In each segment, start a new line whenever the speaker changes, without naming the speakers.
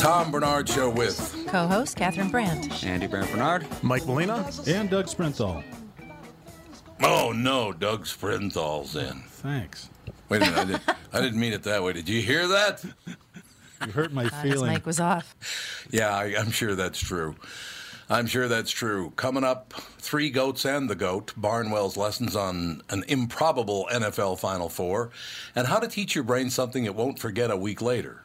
Tom Barnard Show with
co-host Catherine Brandt,
Andy Brandt Barnard,
Mike Molina,
and Doug Sprinthal.
Oh no, Doug Sprinthal's in.
Thanks.
Wait a minute, I, did, I didn't mean it that way. Did you hear that?
You hurt my
God, his
feeling.
mic was off.
Yeah, I, I'm sure that's true. I'm sure that's true. Coming up, Three Goats and the Goat, Barnwell's lessons on an improbable NFL Final Four, and how to teach your brain something it won't forget a week later.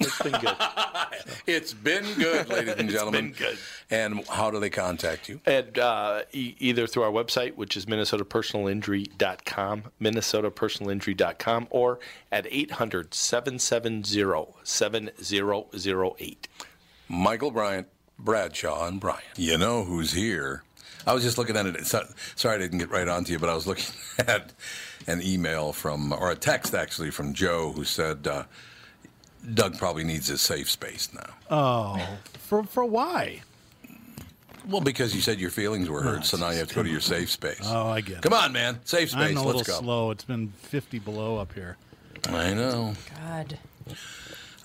It's been good.
It's been good, ladies and
It's
gentlemen.
been good.
And how do they contact you?
And uh, e- either through our website, which is minnesotapersonalinjury.com, minnesotapersonalinjury.com, or at 800-770-7008.
Michael Bryant, Bradshaw, and Bryant. You know who's here. I was just looking at it. Sorry I didn't get right onto you, but I was looking at an email from, or a text actually from Joe who said, uh, Doug probably needs his safe space now.
Oh, for for why?
Well, because you said your feelings were hurt, so now you have to go to your safe space.
Oh, I get it.
Come on, man. Safe space.
I'm a
Let's
little
go.
slow. It's been 50 below up here.
I know.
God.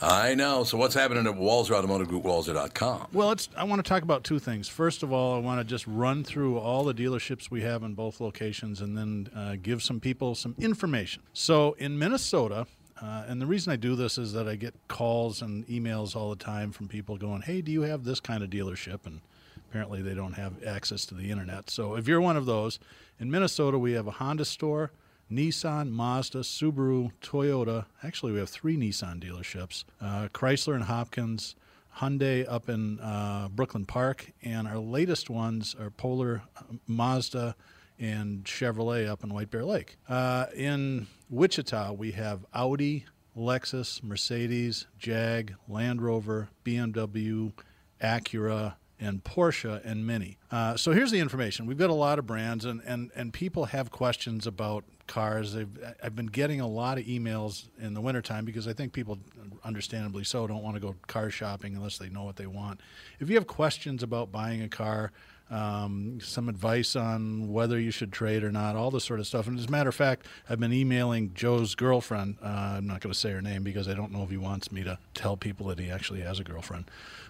I know. So what's happening at Walser Automotive Group, Walser.com?
Well, it's, I want to talk about two things. First of all, I want to just run through all the dealerships we have in both locations and then uh, give some people some information. So in Minnesota, uh, and the reason I do this is that I get calls and emails all the time from people going, hey, do you have this kind of dealership? And apparently they don't have access to the internet. So if you're one of those, in Minnesota, we have a Honda store. Nissan, Mazda, Subaru, Toyota. Actually, we have three Nissan dealerships uh, Chrysler and Hopkins, Hyundai up in uh, Brooklyn Park, and our latest ones are Polar, uh, Mazda, and Chevrolet up in White Bear Lake. Uh, in Wichita, we have Audi, Lexus, Mercedes, Jag, Land Rover, BMW, Acura, and Porsche and Mini. Uh, so here's the information. We've got a lot of brands, and, and, and people have questions about cars. They've, I've been getting a lot of emails in the wintertime because I think people, understandably so, don't want to go car shopping unless they know what they want. If you have questions about buying a car, um, some advice on whether you should trade or not, all this sort of stuff. And as a matter of fact, I've been emailing Joe's girlfriend. Uh, I'm not going to say her name because I don't know if he wants me to tell people that he actually has a girlfriend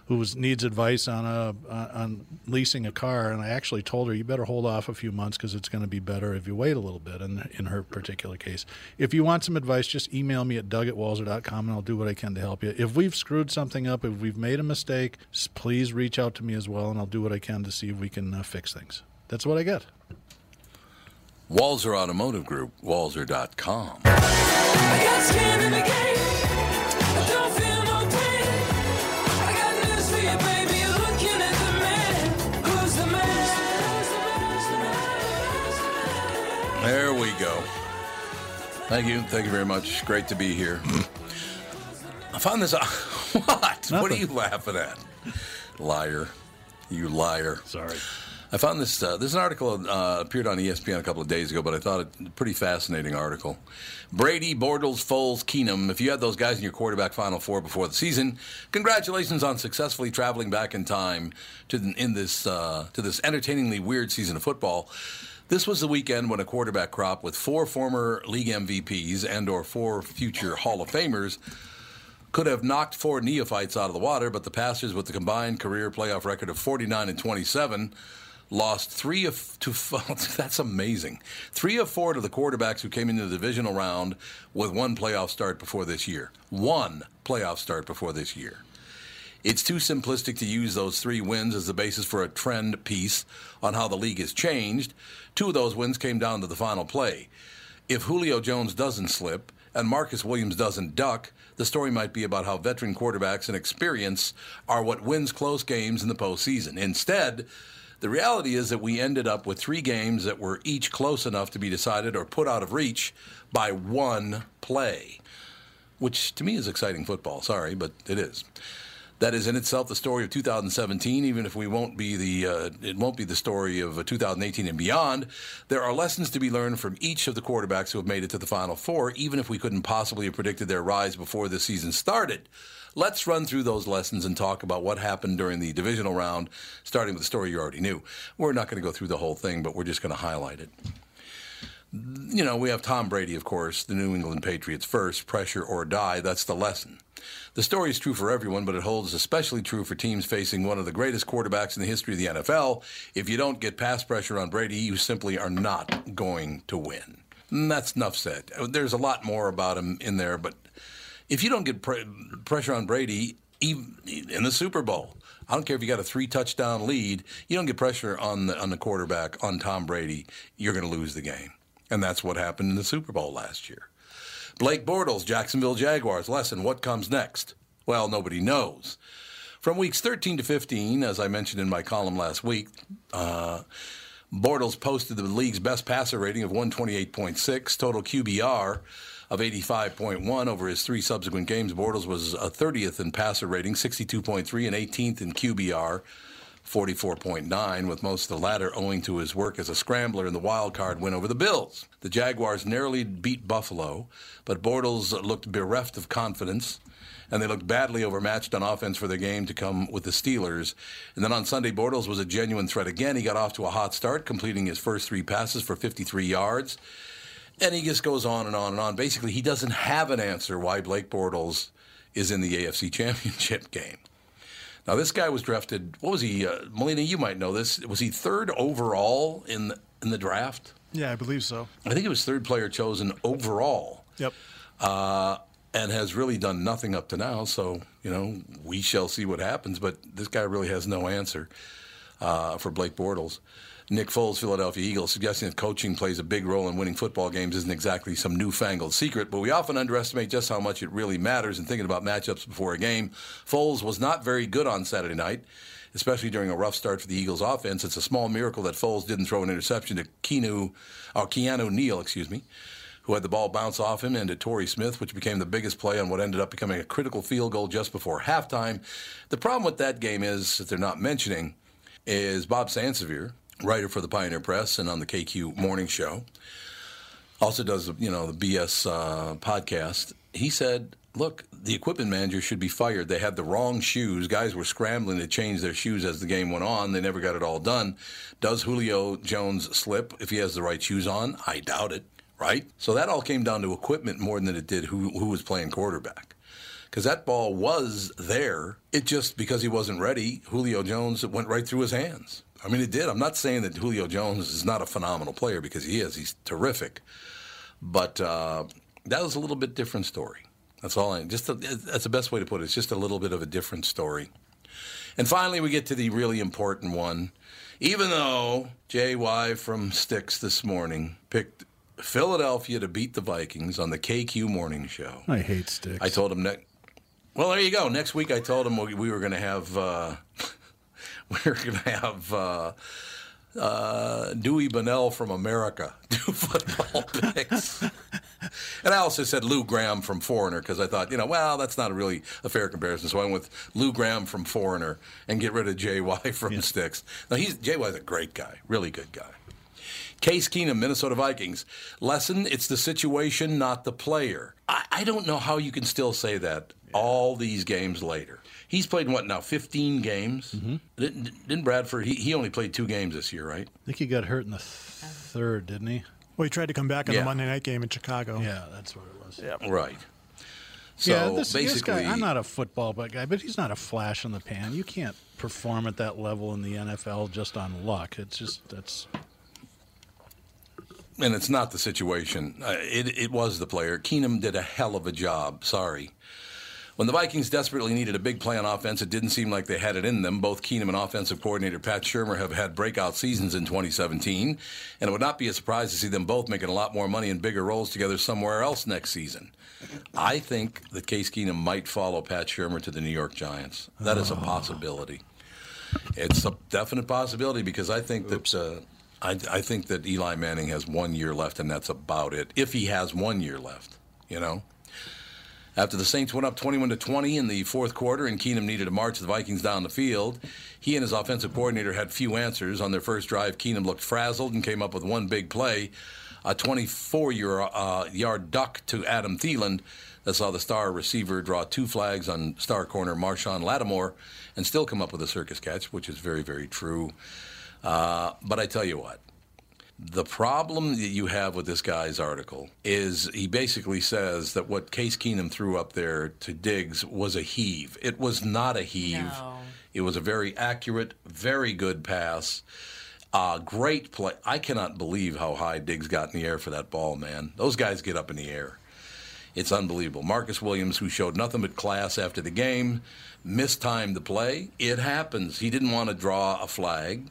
who needs advice on a on leasing a car. And I actually told her you better hold off a few months because it's going to be better if you wait a little bit. In in her particular case, if you want some advice, just email me at doug at walser.com and I'll do what I can to help you. If we've screwed something up, if we've made a mistake, please reach out to me as well, and I'll do what I can to see if we can uh, fix things. That's what I get.
Walser Automotive Group, walser.com. There we go. Thank you. Thank you very much. Great to be here. I found this. what? What are you laughing at? Liar. You liar.
Sorry.
I found this. Uh, this is an article uh, appeared on ESPN a couple of days ago, but I thought it a pretty fascinating article. Brady, Bortles, Foles, Keenum. If you had those guys in your quarterback final four before the season, congratulations on successfully traveling back in time to in this uh, to this entertainingly weird season of football. This was the weekend when a quarterback crop with four former league MVPs and or four future Hall of Famers could have knocked four neophytes out of the water, but the Pastors, with the combined career playoff record of 49 and 27, lost three of to that's amazing. Three of four to the quarterbacks who came into the divisional round with one playoff start before this year. One playoff start before this year. It's too simplistic to use those three wins as the basis for a trend piece on how the league has changed. Two of those wins came down to the final play. If Julio Jones doesn't slip and Marcus Williams doesn't duck, the story might be about how veteran quarterbacks and experience are what wins close games in the postseason. Instead, the reality is that we ended up with three games that were each close enough to be decided or put out of reach by one play, which to me is exciting football. Sorry, but it is. That is in itself the story of 2017. Even if we won't be the, uh, it won't be the story of uh, 2018 and beyond. There are lessons to be learned from each of the quarterbacks who have made it to the Final Four, even if we couldn't possibly have predicted their rise before the season started. Let's run through those lessons and talk about what happened during the divisional round, starting with the story you already knew. We're not going to go through the whole thing, but we're just going to highlight it. You know, we have Tom Brady, of course, the New England Patriots first, pressure or die. That's the lesson. The story is true for everyone, but it holds especially true for teams facing one of the greatest quarterbacks in the history of the NFL. If you don't get pass pressure on Brady, you simply are not going to win. And that's enough said. There's a lot more about him in there, but if you don't get pre- pressure on Brady, even in the Super Bowl, I don't care if you got a three touchdown lead, you don't get pressure on the on the quarterback on Tom Brady, you're going to lose the game. And that's what happened in the Super Bowl last year. Blake Bortles, Jacksonville Jaguars. Lesson What comes next? Well, nobody knows. From weeks 13 to 15, as I mentioned in my column last week, uh, Bortles posted the league's best passer rating of 128.6, total QBR of 85.1 over his three subsequent games. Bortles was a 30th in passer rating, 62.3, and 18th in QBR, 44.9, with most of the latter owing to his work as a scrambler in the wild card win over the Bills. The Jaguars narrowly beat Buffalo, but Bortles looked bereft of confidence, and they looked badly overmatched on offense for their game to come with the Steelers. And then on Sunday, Bortles was a genuine threat again. He got off to a hot start, completing his first three passes for 53 yards. And he just goes on and on and on. Basically, he doesn't have an answer why Blake Bortles is in the AFC Championship game. Now, this guy was drafted. What was he, uh, Melina? You might know this. Was he third overall in the, in the draft?
Yeah, I believe so.
I think it was third player chosen overall,
Yep.
uh, and has really done nothing up to now. So you know, we shall see what happens. But this guy really has no answer uh, for Blake Bortles. Nick Foles, Philadelphia Eagles, suggesting that coaching plays a big role in winning football games isn't exactly some newfangled secret, but we often underestimate just how much it really matters in thinking about matchups before a game. Foles was not very good on Saturday night, especially during a rough start for the Eagles offense. It's a small miracle that Foles didn't throw an interception to Keanu, or Keanu Neal, excuse me, who had the ball bounce off him and to Torrey Smith, which became the biggest play on what ended up becoming a critical field goal just before halftime. The problem with that game is, that they're not mentioning, is Bob Sansevere, writer for the Pioneer Press and on the KQ Morning Show, also does you know the BS uh, podcast. He said, "Look, the equipment manager should be fired. They had the wrong shoes. Guys were scrambling to change their shoes as the game went on. They never got it all done. Does Julio Jones slip if he has the right shoes on? I doubt it. Right? So that all came down to equipment more than it did who who was playing quarterback." Because that ball was there. It just, because he wasn't ready, Julio Jones, went right through his hands. I mean, it did. I'm not saying that Julio Jones is not a phenomenal player because he is. He's terrific. But uh, that was a little bit different story. That's all. I, just a, that's the best way to put it. It's just a little bit of a different story. And finally, we get to the really important one. Even though JY from Styx this morning picked Philadelphia to beat the Vikings on the KQ morning show.
I hate Styx.
I told him next. Well, there you go. Next week, I told him we, we were going to have uh, were going to have uh, uh, Dewey Bunnell from America do football picks, and I also said Lou Gramm from Foreigner because I thought, you know, well, that's not really a fair comparison. So I went with Lou Gramm from Foreigner and get rid of JY from Styx. Now he's JY's a great guy, really good guy. Case Keenum, Minnesota Vikings. Lesson, it's the situation, not the player. I, I don't know how you can still say that all these games later. He's played, what now, 15 games? Mm-hmm. Didn't, didn't Bradford, he, he only played two games this year, right?
I think he got hurt in the th- third, didn't he?
Well, he tried to come back on
Yeah.
the Monday night game in Chicago.
Yeah, that's what it was.
Yeah.
Right. So
yeah, this, this guy, I'm not a football guy, but he's not a flash in the pan. You can't perform at that level in the NFL just on luck. It's just that's
and it's not the situation. Uh, it, it was the player. Keenum did a hell of a job. Sorry. When the Vikings desperately needed a big play on offense, it didn't seem like they had it in them. Both Keenum and offensive coordinator Pat Shurmur have had breakout seasons in 2017, and it would not be a surprise to see them both making a lot more money and bigger roles together somewhere else next season. I think that Case Keenum might follow Pat Shurmur to the New York Giants. That is a possibility. It's a definite possibility because I think that uh, I, I think that Eli Manning has one year left, and that's about it. If he has one year left, you know. After the Saints went up 21 to 20 in the fourth quarter and Keenum needed to march the Vikings down the field, he and his offensive coordinator had few answers. On their first drive, Keenum looked frazzled and came up with one big play, a 24 uh, yard duck to Adam Thielen that saw the star receiver draw two flags on star corner Marshon Lattimore and still come up with a circus catch, which is very, very true. Uh, but I tell you what, the problem that you have with this guy's article is he basically says that what Case Keenum threw up there to Diggs was a heave. It was not a heave.
No.
It was a very accurate, very good pass. Uh, great play. I cannot believe how high Diggs got in the air for that ball, man. Those guys get up in the air. It's unbelievable. Marcus Williams, who showed nothing but class after the game, mistimed the play. It happens. He didn't want to draw a flag,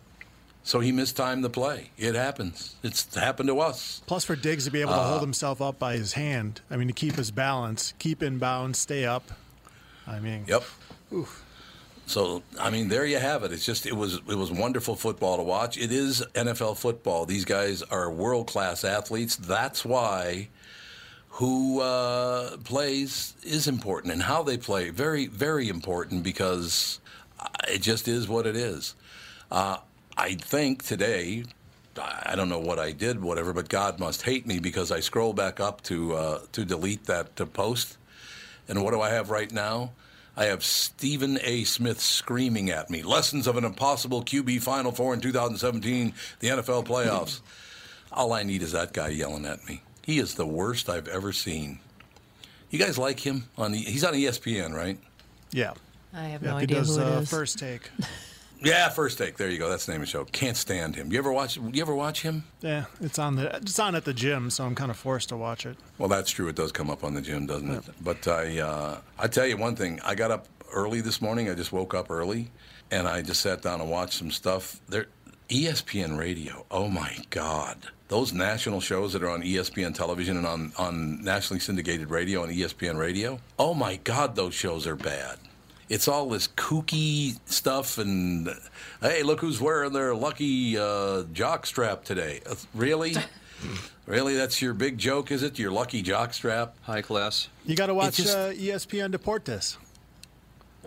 so he mistimed the play. It happens. It's happened to us.
Plus, for Diggs to be able to hold himself up by his hand, I mean, to keep his balance, keep in bounds, stay up. I mean,
Yep. Oof. So I mean, there you have it. It's just it was it was wonderful football to watch. It is NFL football. These guys are world class athletes. That's why who uh, plays is important and how they play very very important because uh, it just is what it is. Uh, I think today. I don't know what I did, whatever, but God must hate me because I scroll back up to uh, to delete that uh, post, and what do I have right now? I have Stephen A. Smith screaming at me. Lessons of an impossible QB Final Four in 2017, the NFL playoffs. All I need is that guy yelling at me. He is the worst I've ever seen. You guys like him? On the, he's on ESPN, right?
yeah.
I have
Yeah,
no
he
idea
does
who it
uh,
is.
first take.
Yeah, first take. There you go. That's the name of the show. Can't stand him. You ever watch? You ever watch him?
Yeah, it's on the it's on at the gym, so I'm kind of forced to watch it.
Well, that's true. It does come up on the gym, doesn't it? But I, uh, I tell you one thing. I got up early this morning. I just woke up early, and I just sat down and watched some stuff. There, ESPN Radio. Oh my God! Those national shows that are on ESPN television and on on nationally syndicated radio and ESPN Radio. Oh my God! Those shows are bad. It's all this kooky stuff, and hey, look who's wearing their lucky uh, jock strap today. Uh, Really? Really, that's your big joke, is it? Your lucky jock strap?
High class.
You got to watch
just-
uh, ESPN Deportes.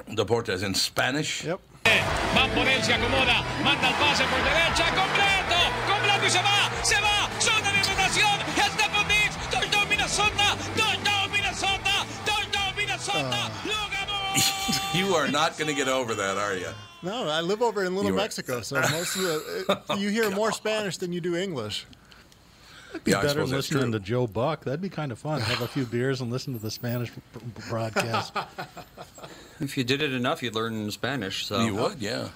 Deportes in Spanish?
Yep.
Va por él, se acomoda, manda el pase por derecha, completo, completo y se va, se va, zona de rotación, Stefon Diggs, touchdown Minnesota, touchdown Minnesota, touchdown Minnesota, lo ganó.
You are not going to get over that, are you?
No, I live over in Little
You are-
Mexico, so most of the uh, you hear more Spanish than you do English.
be
Yeah, I
better than listening to Joe Buck. That'd be kind of fun. Have a few beers and listen to the Spanish broadcast.
If you did it enough, you'd learn Spanish. So
You would, yeah.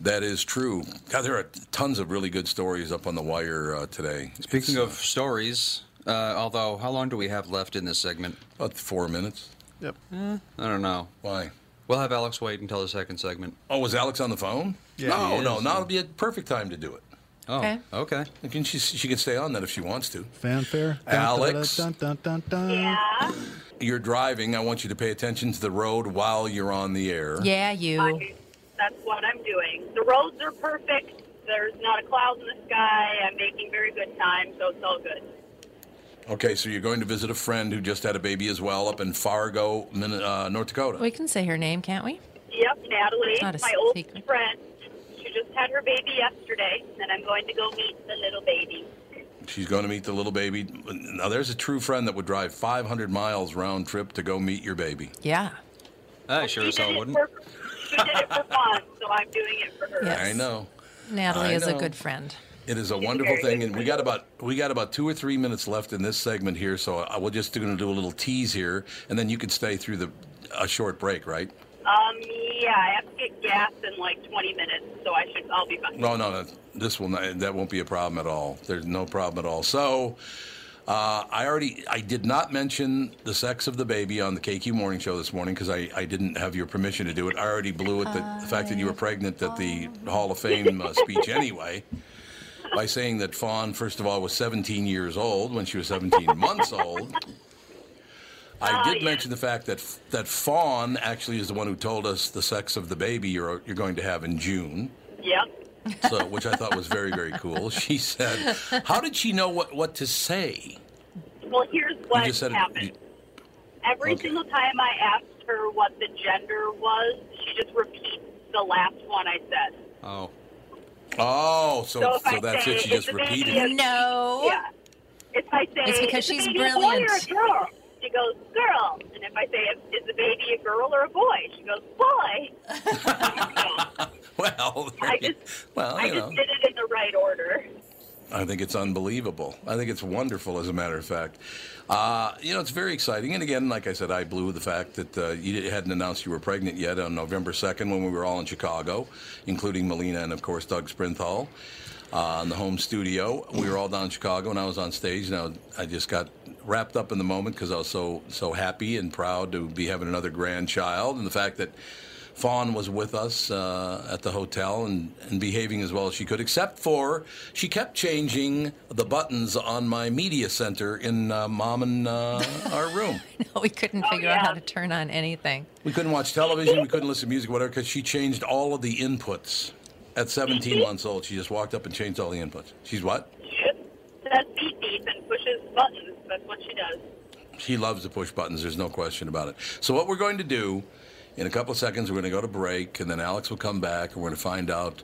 That is true. God, there are tons of really good stories up on the wire uh, today.
Speaking
It's,
of stories, uh, although how long do we have left in this segment?
uh, about four minutes.
Yep.
I don't know.
Why?
We'll have Alex wait until the second segment.
Oh, was Alex on the phone? Yeah, no,
he
no,
is.
now would be a perfect time to do it.
Oh,
Okay.
okay.
Can she, she can stay on that if she wants to.
Fanfare. Dun,
Alex.
Dun, dun, dun, dun, dun.
Yeah.
You're driving. I want you to pay attention to the road while you're on the air.
Yeah, you.
I, that's what I'm doing. The roads are perfect. There's not a cloud in the sky. I'm making very good time, so it's all good.
Okay, so you're going to visit a friend who just had a baby as well up in Fargo, uh, North Dakota.
We can say her name, can't we?
Yep, Natalie,
It's not a
my old
secret.
friend. She just had her baby yesterday, and I'm going to go meet the little baby.
She's going to meet the little baby. Now, there's a true friend that would drive 500 miles round trip to go meet your baby.
Yeah.
I sure as hell wouldn't.
for she did it for fun, so I'm doing it for her.
Yes.
I know.
Natalie
I
is a good friend.
It is a wonderful thing, and we got about we got about two or three minutes left in this segment here. So I we're just going to do a little tease here, and then you can stay through the a short break, right?
Um, yeah, I have to get gas in like 20 minutes, so I should. I'll be fine.
No, no, no. This will not, that won't be a problem at all. There's no problem at all. So, uh, I already I did not mention the sex of the baby on the KQ Morning Show this morning because I, I didn't have your permission to do it. I already blew it the, the fact that you were pregnant at the Hall of Fame uh, speech anyway by saying that Fawn first of all was 17 years old when she was 17 months old. I ah, did mention the fact that that Fawn actually is the one who told us the sex of the baby you're you're going to have in June
Yep.
so which I thought was very very cool. She said, "How did she know what what to say?"
Well, here's what happened.
you-
Every
Okay.
single time I asked her what the gender was, she just repeats the last one I said.
Oh.
Oh, so
So
so that's
say
it. She just repeated. it.
No.
Yeah. If I say
It's because she's
baby a boy
brilliant.
or a girl, she goes girl. And if I say is the baby a girl or a boy, she goes boy.
Well,
I
you-
just
well,
I
you
just
know,
did it in the right order.
I think it's unbelievable. I think it's wonderful, as a matter of fact. Uh, you know, it's very exciting. And again, like I said, I blew the fact that uh, you hadn't announced you were pregnant yet on November 2nd when we were all in Chicago, including Melina and, of course, Doug Sprinthal uh, in the home studio. We were all down in Chicago, and I was on stage. Now, I just got wrapped up in the moment because I was so so happy and proud to be having another grandchild, and the fact that Fawn was with us uh, at the hotel and, and behaving as well as she could, except for she kept changing the buttons on my media center in uh, mom and uh, our room.
no, we couldn't
Oh,
figure out how to turn on anything.
We couldn't watch television, we couldn't listen to music, whatever, because she changed all of the inputs. At 17 months old, she just walked up and changed all the inputs. She's what?
She says beep beep and pushes buttons. That's what she does.
She loves to push buttons. There's no question about it. So what we're going to do in a couple of seconds, we're going to go to break, and then Alex will come back, and we're going to find out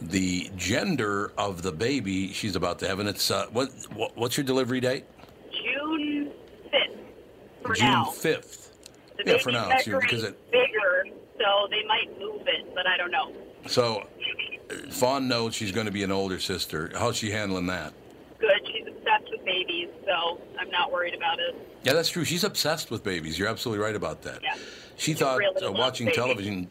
the gender of the baby she's about to have. And it's uh, what, what what's your delivery date?
June fifth
June
now.
5th.
The
Yeah, for now, because it-
bigger, so they might move it, but I don't know.
So uh, Fawn knows she's going to be an older sister. How's she handling that?
Good. She's obsessed with babies, so I'm not worried about it.
Yeah, that's true. She's obsessed with babies. You're absolutely right about that.
Yeah.
She
She
thought
really
uh, watching
babies.
television.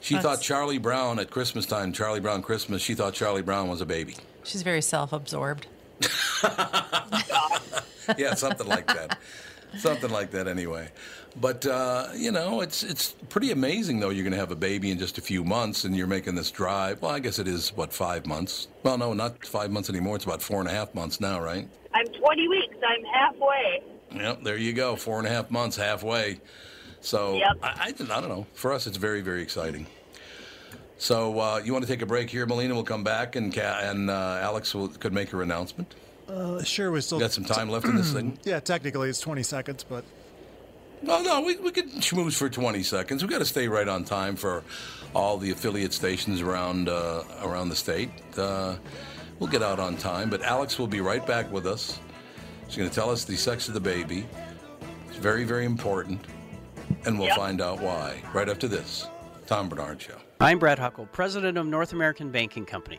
She
That's-
thought Charlie Brown at Christmas time, Charlie Brown Christmas. She thought Charlie Brown was a baby.
She's very self-absorbed.
yeah, something like that. Something like that, anyway. But uh, you know, it's it's pretty amazing though. You're going to have a baby in just a few months, and you're making this drive. Well, I guess it is what five months. Well, no, not five months anymore. It's about four and a half months now, right?
I'm 20 weeks. I'm halfway.
Yep, there you go. Four and a half months, halfway. So
Yep.
I, I, I don't know. For us, it's very, very exciting. So uh, you want to take a break here, Melina? We'll come back, and Ca- and uh, Alex will, could make her announcement.
Uh, sure, we still
Got some time left in this thing.
Yeah, technically it's 20 seconds, but
No, no, we, we could schmooze for 20 seconds. We've got to stay right on time for all the affiliate stations around uh, around the state. Uh, we'll get out on time, but Alex will be right back with us. She's going to tell us the sex of the baby. It's very, very important, and we'll
Yep.
find out why right after this. Tom Barnard Show.
I'm Brad Huckle, president of North American Banking Company.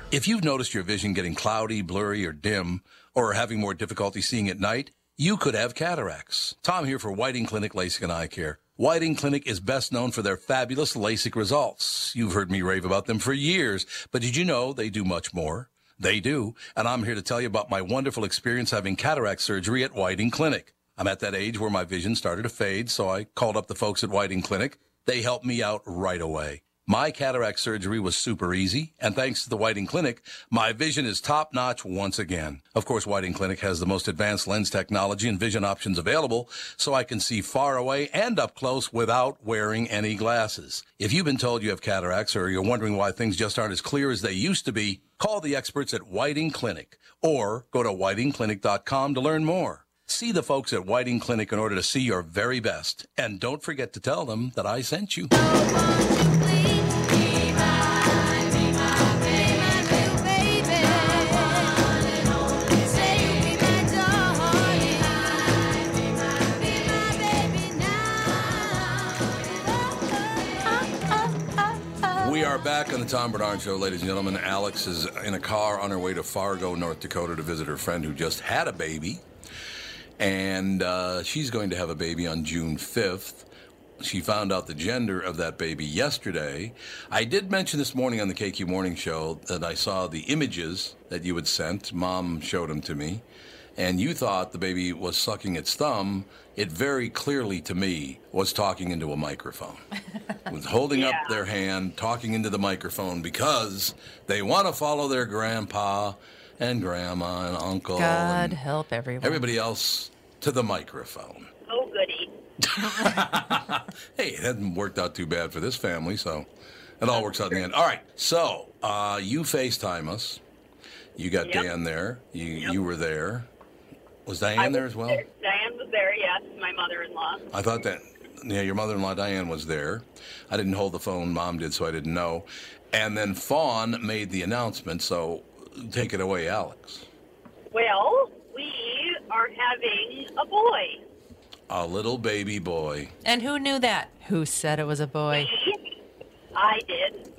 If you've noticed your vision getting cloudy, blurry, or dim, or are having more difficulty seeing at night, you could have cataracts. Tom here for Whiting Clinic LASIK and Eye Care. Whiting Clinic is best known for their fabulous LASIK results. You've heard me rave about them for years, but did you know they do much more? They do, and I'm here to tell you about my wonderful experience having cataract surgery at Whiting Clinic. I'm at that age where my vision started to fade, so I called up the folks at Whiting Clinic. They helped me out right away. My cataract surgery was super easy, and thanks to the Whiting Clinic, my vision is top notch once again. Of course, Whiting Clinic has the most advanced lens technology and vision options available, so I can see far away and up close without wearing any glasses. If you've been told you have cataracts or you're wondering why things just aren't as clear as they used to be, call the experts at Whiting Clinic or go to whitingclinic.com to learn more. See the folks at Whiting Clinic in order to see your very best. And don't forget to tell them that I sent you. Back on the Tom Barnard Show, ladies and gentlemen. Alex is in a car on her way to Fargo, North Dakota to visit her friend who just had a baby. And uh, she's going to have a baby on June 5th. She found out the gender of that baby yesterday. I did mention this morning on the KQ Morning Show that I saw the images that you had sent. Mom showed them to me. And you thought the baby was sucking its thumb. It very clearly, to me, was talking into a microphone. was holding up their hand, talking into the microphone because they want to follow their grandpa and grandma and uncle
God
and
help everyone.
everybody else to the microphone.
Oh, goody.
Hey, it hasn't worked out too bad for this family, so it all works out in the end. All right, so uh, you FaceTime us. You got
Yep.
Dan there. You you were there. Was
I
Diane there as well?
there. Diane was there, yes, my mother-in-law.
I thought that. Yeah, your mother-in-law Diane was there. I didn't hold the phone. Mom did, so I didn't know. And then Fawn made the announcement. So take it away, Alex.
Well, we are having a boy.
A little baby boy.
And who knew that? Who said it was a boy?
I did.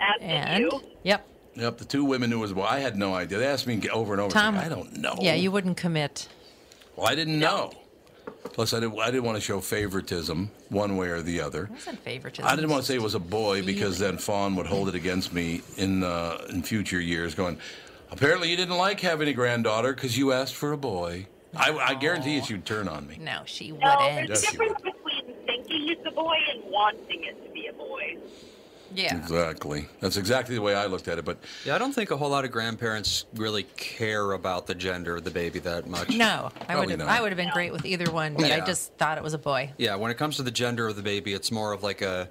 As did
And
you.
yep,
Yep, the two women knew it was a boy. I had no idea. They asked me over and over.
Tom.
I don't know.
Yeah, you wouldn't commit.
Well, I didn't know. Plus, I didn't, I didn't want to show favoritism one way or the other.
It wasn't favoritism.
I didn't want to say it was a boy because then Fawn would hold it against me in uh, in future years, going, apparently you didn't like having a granddaughter because you asked for a boy. I, I guarantee you she'd turn on me.
No, she
No,
wouldn't.
there's a
Yes, you
difference between thinking it's a boy and wanting it to be a boy.
Yeah.
Exactly. That's exactly the way I looked at it. But
Yeah, I don't think a whole lot of grandparents really care about the gender of the baby that much.
No, I would have. I would have been great with either one, but I just thought it was a boy.
Yeah, when it comes to the gender of the baby, it's more of like a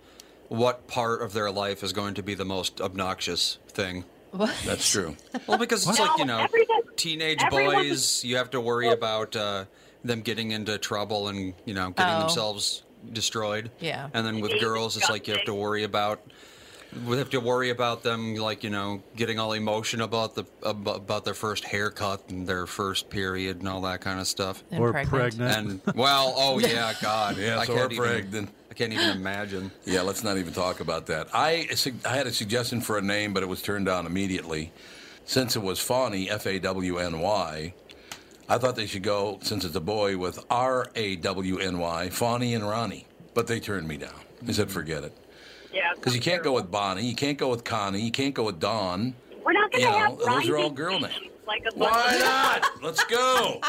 what part of their life is going to be the most obnoxious thing.
What?
that's true.
Well, because it's like, you know,
Everyone-
teenage
everyone-
boys, you have to worry about uh, them getting into trouble and, you know, getting
Oh.
themselves destroyed.
Yeah.
And then with girls, it's like you have to worry about we have to worry about them like you know getting all emotion about the about, about their first haircut and their first period and all that kind of stuff
And
or
pregnant.
pregnant.
and well oh yeah god
Yeah,
I
so
can't
we're
even,
pregnant.
I can't even imagine
Yeah, let's not even talk about that. I, I had a suggestion for a name, but it was turned down immediately. Since it was Fawny, F A W N Y, I thought they should go, since it's a boy, with R A W N Y, Fawny and Ronnie. But they turned me down. They said, forget it.
Yeah.
Because you can't go with Bonnie, you can't go with Connie, you can't go with Dawn.
We're not going to
you know,
have
those are all girl
names
names.
Like
Why not? Let's go.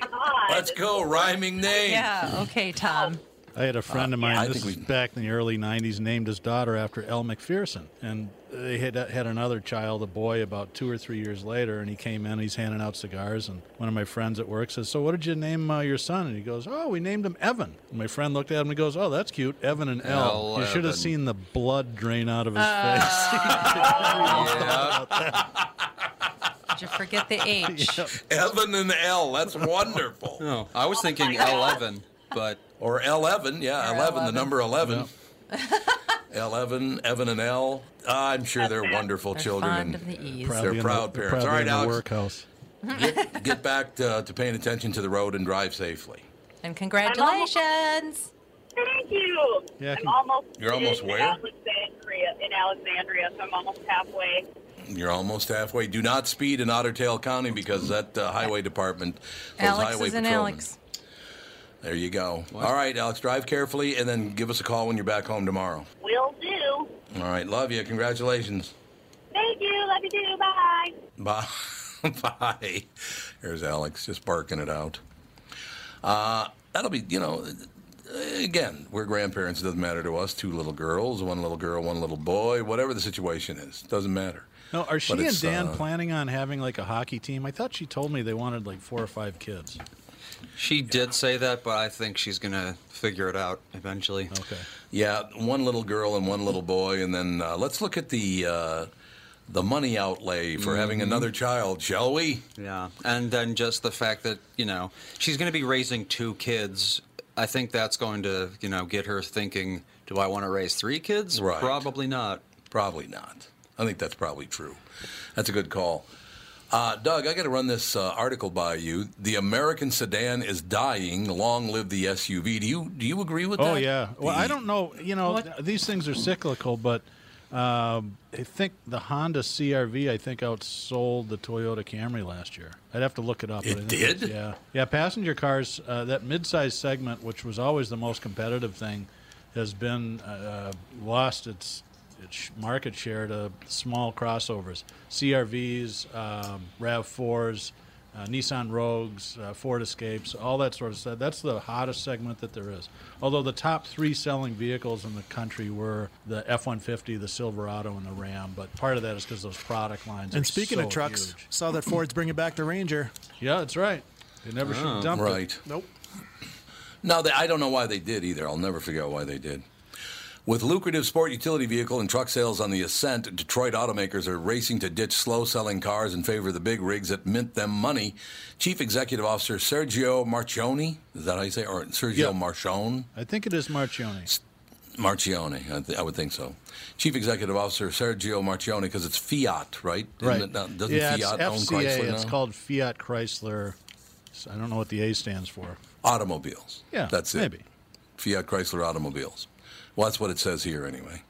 God.
Let's go. Rhyming names.
Yeah. Okay, Tom.
I had a friend of mine.
I
this is
we-
back in the early '90s. Named his daughter after Elle Macpherson, and they had had another child, a boy, about two or three years later. And he came in. He's handing out cigars, and one of my friends at work says, "So, what did you name uh, your son?" And he goes, "Oh, we named him Evan." And my friend looked at him and goes, "Oh, that's cute, Evan and Elle."
Elle
you should have seen the blood drain out of his
Uh,
face.
Did you forget the H?
Evan and L. That's wonderful.
No, I was thinking L11, but
Or L11, yeah,
Or
11, the
11.
number 11. L11, Evan and L. I'm sure they're wonderful
They're
children.
fond
and
of the E's.
They're proud
the,
parents.
proudly
All right,
in the
Alex.
workhouse.
Get, get back to, to paying attention to the road and drive safely.
And congratulations.
Thank you.
Yeah,
I'm almost.
You're almost
in
where?
Alexandria. In Alexandria, so I'm almost halfway.
You're almost halfway. Do not speed in Otter Tail County because that uh, highway department, those
Alex
highway
is an
patrolmen.
Alex.
There you go. All right, Alex, drive carefully and then give us a call when you're back home tomorrow.
Will do.
All right, love you. Congratulations.
Thank you. Love you too. Bye.
Bye. Bye. There's Alex just barking it out. Uh, that'll be, you know, again, we're grandparents. It doesn't matter to us. Two little girls, one little girl, one little boy, whatever the situation is. Doesn't matter.
No, are she
But
and Dan
uh,
planning on having like a hockey team? I thought she told me they wanted like four or five kids.
She did say that, but I think she's going to figure it out eventually.
Okay.
Yeah, one little girl and one little boy, and then uh, let's look at the uh, the money outlay for having another child, shall we?
Yeah, and then just the fact that you know she's going to be raising two kids. I think that's going to you know get her thinking: Do I want to raise three kids?
Right.
Probably not.
Probably not. I think that's probably true. That's a good call. Uh, Doug, I got to run this uh, article by you. The American sedan is dying. Long live the SUV. Do you do you agree with that?
Oh yeah. Well,
The-
I don't know. You know,
What-
these things are cyclical, but um, I think the Honda CRV I think outsold the Toyota Camry last year. I'd have to look it up.
It
I think
did?
it's- Yeah. Yeah. Passenger cars, uh, that mid-size segment, which was always the most competitive thing, has been uh, lost its its market share to small crossovers, CRVs, um, Rav Fours. Uh, Nissan Rogues, uh, Ford Escapes, all that sort of stuff. That's the hottest segment that there is. Although the top three selling vehicles in the country were the F 150, the Silverado, and the Ram. But part of that is because those product lines
And
are
speking
so
of trucks,
huge.
saw that Ford's bringing back the Ranger.
Yeah, that's right. They never should have dumped it.
Right.
Nope.
No, they, I don't know why they did either. I'll never figure out why they did. With lucrative sport utility vehicle and truck sales on the ascent, Detroit automakers are racing to ditch slow selling cars in favor of the big rigs that mint them money. Chief Executive Officer Sergio Marchionne, is that how you say it? Or Sergio. Marchone?
I think it is Marchionne.
Marchionne, I, th- I would think so. Chief Executive Officer Sergio Marchionne, because it's Fiat, right?
Right.
it not- doesn't
yeah,
Fiat own
FCA.
Chrysler
It's
now?
called Fiat Chrysler. I don't know what the A stands for.
Automobiles.
Yeah,
That's it.
maybe.
Fiat Chrysler Automobiles. Well, that's what it says here anyway.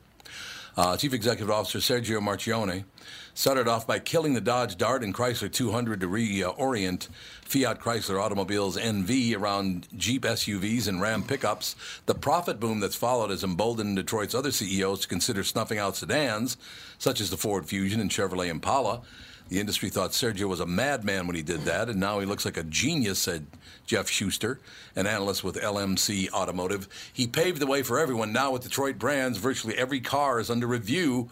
Uh, Chief Executive Officer Sergio Marchionne started off by killing the Dodge Dart and Chrysler 200 to reorient Fiat Chrysler Automobiles NV around Jeep SUVs and Ram pickups. The profit boom that's followed has emboldened Detroit's other CEOs to consider snuffing out sedans, such as the Ford Fusion and Chevrolet Impala. The industry thought Sergio was a madman when he did that, and now he looks like a genius, said Jeff Schuster, an analyst with LMC Automotive. He paved the way for everyone. Now, with Detroit brands, virtually every car is under review.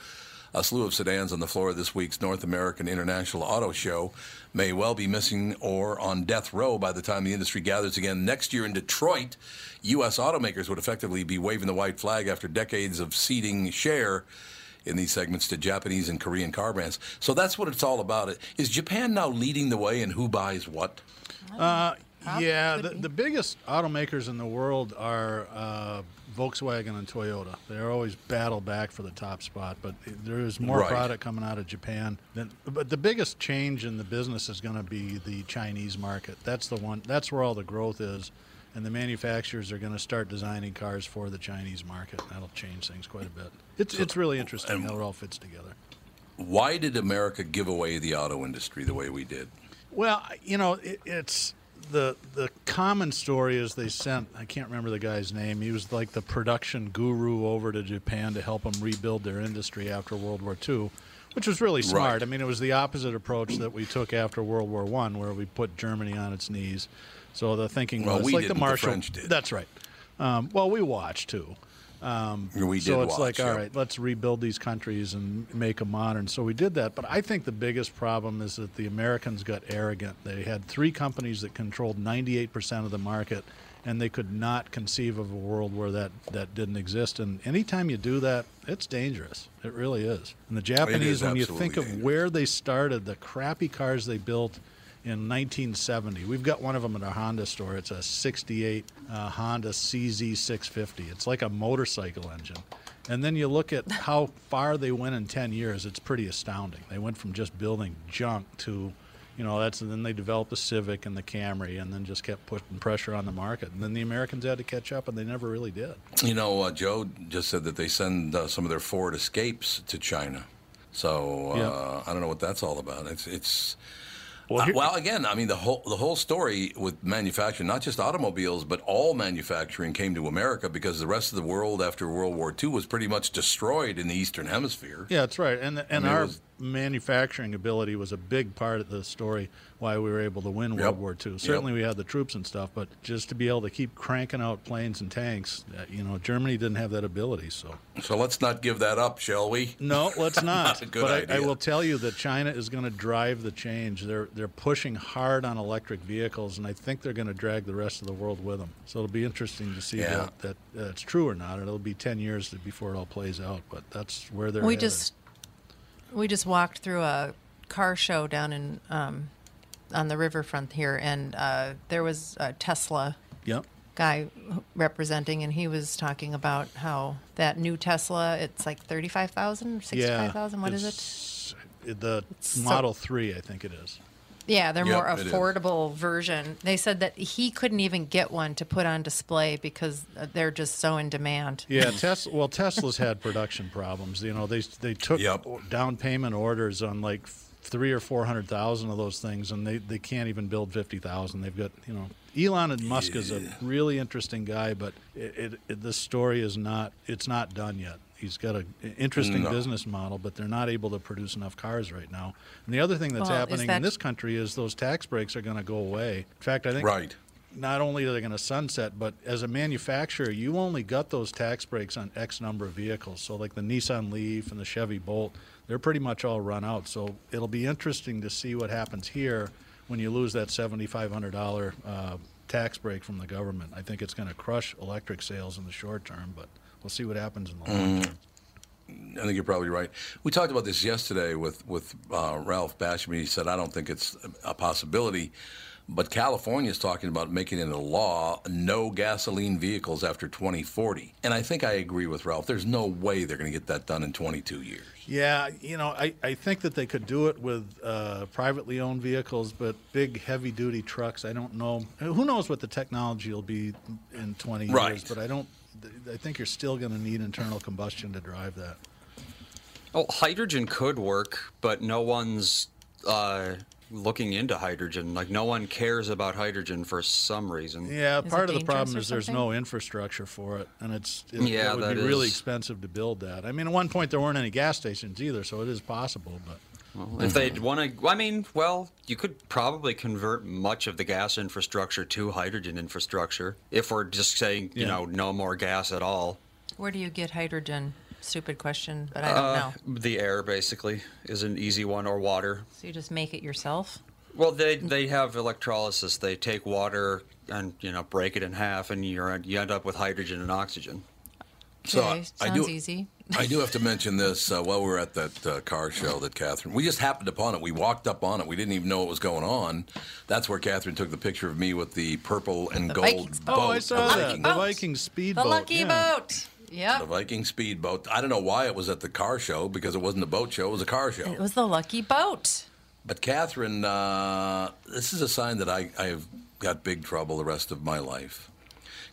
A slew of sedans on the floor of this week's North American International Auto Show may well be missing or on death row by the time the industry gathers again next year in Detroit. U.S. automakers would effectively be waving the white flag after decades of ceding share in these segments to Japanese and Korean car brands. So that's what it's all about. Is Japan now leading the way in who buys what?
Uh, yeah, the, the biggest automakers in the world are uh, Volkswagen and Toyota. They're always battle back for the top spot, but there is more
Right.
product coming out of Japan. Than, but the biggest change in the business is going to be the Chinese market. That's the one. That's where all the growth is, and the manufacturers are going to start designing cars for the Chinese market. That'll change things quite a bit. It's it's really interesting how it all fits together.
Why did America give away the auto industry the way we did?
Well, you know, it, it's the the common story is they sent I can't remember the guy's name. He was like the production guru over to Japan to help them rebuild their industry after World War II, which was really smart.
Right.
I mean, it was the opposite approach that we took after World War One, where we put Germany on its knees. So the thinking
Well,
was
we
like the
the
Marshall.
French did.
That's right. Um, well, we watched too. Um,
We
so it's
watch,
like, all
yeah.
right, let's rebuild these countries and make them modern. So we did that. But I think the biggest problem is that the Americans got arrogant. They had three companies that controlled 98% of the market, and they could not conceive of a world where that, that didn't exist. And anytime you do that, it's dangerous. It really is. And the Japanese, when you think
absolutely
of where they started, the crappy cars they built in 1970. We've got one of them at our Honda store. It's a 68 uh, Honda CZ650. It's like a motorcycle engine. And then you look at how far they went in 10 years, it's pretty astounding. They went from just building junk to, you know, that's, and then they developed the Civic and the Camry and then just kept putting pressure on the market. And then the Americans had to catch up, and they never really did.
You know, uh, Joe just said that they send uh, some of their Ford Escapes to China. So uh,
Yeah.
I don't know what that's all about. It's it's.
Well,
uh, well, again, I mean the whole the whole story with manufacturing, not just automobiles, but all manufacturing came to America because the rest of the world after World War II was pretty much destroyed in the Eastern Hemisphere.
Yeah, that's right. And and
mean,
our manufacturing ability was a big part of the story why we were able to win
Yep.
World War II.
Yep.
Certainly, we had the troops and stuff, but just to be able to keep cranking out planes and tanks, uh, you know, Germany didn't have that ability. So
So let's not give that up, shall we?
no, let's not.
Not a good
but I, I will tell you that China is going to drive the change. They're they're pushing hard on electric vehicles, and I think they're going to drag the rest of the world with them. So it'll be interesting to see
Yeah.
that, that that's true or not. It'll be ten years before it all plays out, but that's where they're.
we
headed.
just we just walked through a car show down in um, on the riverfront here, and uh, there was a Tesla
Yep.
guy representing, and he was talking about how that new Tesla it's like thirty five thousand, sixty five thousand. What is it?
The
so-
Model 3, I think it is.
Yeah, they're
Yep,
more
it is.
affordable version. They said that he couldn't even get one to put on display because uh, they're just so in demand.
Yeah, Tesla. Well, Tesla's had production problems. You know, they they took down payment orders on like three or four hundred thousand of those things, and they, they can't even build fifty thousand. They've got you know, Elon and Musk is a really interesting guy, but it, it, it the story is not it's not done yet. He's got an interesting
No.
business model, but they're not able to produce enough cars right now. And the other thing that's
Well,
happening
that-
in this country is those tax breaks are going to go away. In fact, I think
Right.
not only are they going to sunset, but as a manufacturer, you only got those tax breaks on X number of vehicles. So, like the Nissan Leaf and the Chevy Bolt, they're pretty much all run out. So, it'll be interesting to see what happens here when you lose that $7,500 uh, tax break from the government. I think it's going to crush electric sales in the short term, but we'll see what happens in the long
Mm.
term.
I think you're probably right. We talked about this yesterday with with uh, Ralph Basham. He said, "I don't think it's a possibility." But California is talking about making it a law no gasoline vehicles after 2040. And I think I agree with Ralph. There's no way they're going to get that done in 22 years.
Yeah, you know, I, I think that they could do it with uh, privately owned vehicles, but big heavy duty trucks, I don't know. Who knows what the technology will be in 20
Right.
years, but I don't. I think you're still going to need internal combustion to drive that.
Oh, hydrogen could work, but no one's uh, looking into hydrogen. Like no one cares about hydrogen for some reason.
Yeah,
Is
part of the problem is there's no infrastructure for it, and it's it,
Yeah,
it would
that
be really expensive to build that. I mean, at one point there weren't any gas stations either, so it is possible, but.
Well, if they'd want to, I mean, well, you could probably convert much of the gas infrastructure to hydrogen infrastructure if we're just saying, you
Yeah.
know, no more gas at all.
Where do you get hydrogen? Stupid question, but I don't
Uh,
know.
The air basically is an easy one, or water.
So you just make it yourself?
Well, they they have electrolysis. They take water and you know break it in half, and you're you end up with hydrogen and oxygen.
So
Okay,
I
sounds
do-
easy.
I do have to mention this uh, while we were at that uh, car show that Catherine. We just happened upon it. We walked up on it. We didn't even know what was going on. That's where Catherine took the picture of me with the purple and
The
gold
Vikings
boat.
Oh, I
the
saw that.
Viking-
The Viking speedboat.
The lucky
yeah.
boat. Yep.
The Viking speedboat. I don't know why it was at the car show because it wasn't a boat show. It was a car show.
It was the lucky boat.
But Catherine, uh, this is a sign that I, I have got big trouble the rest of my life.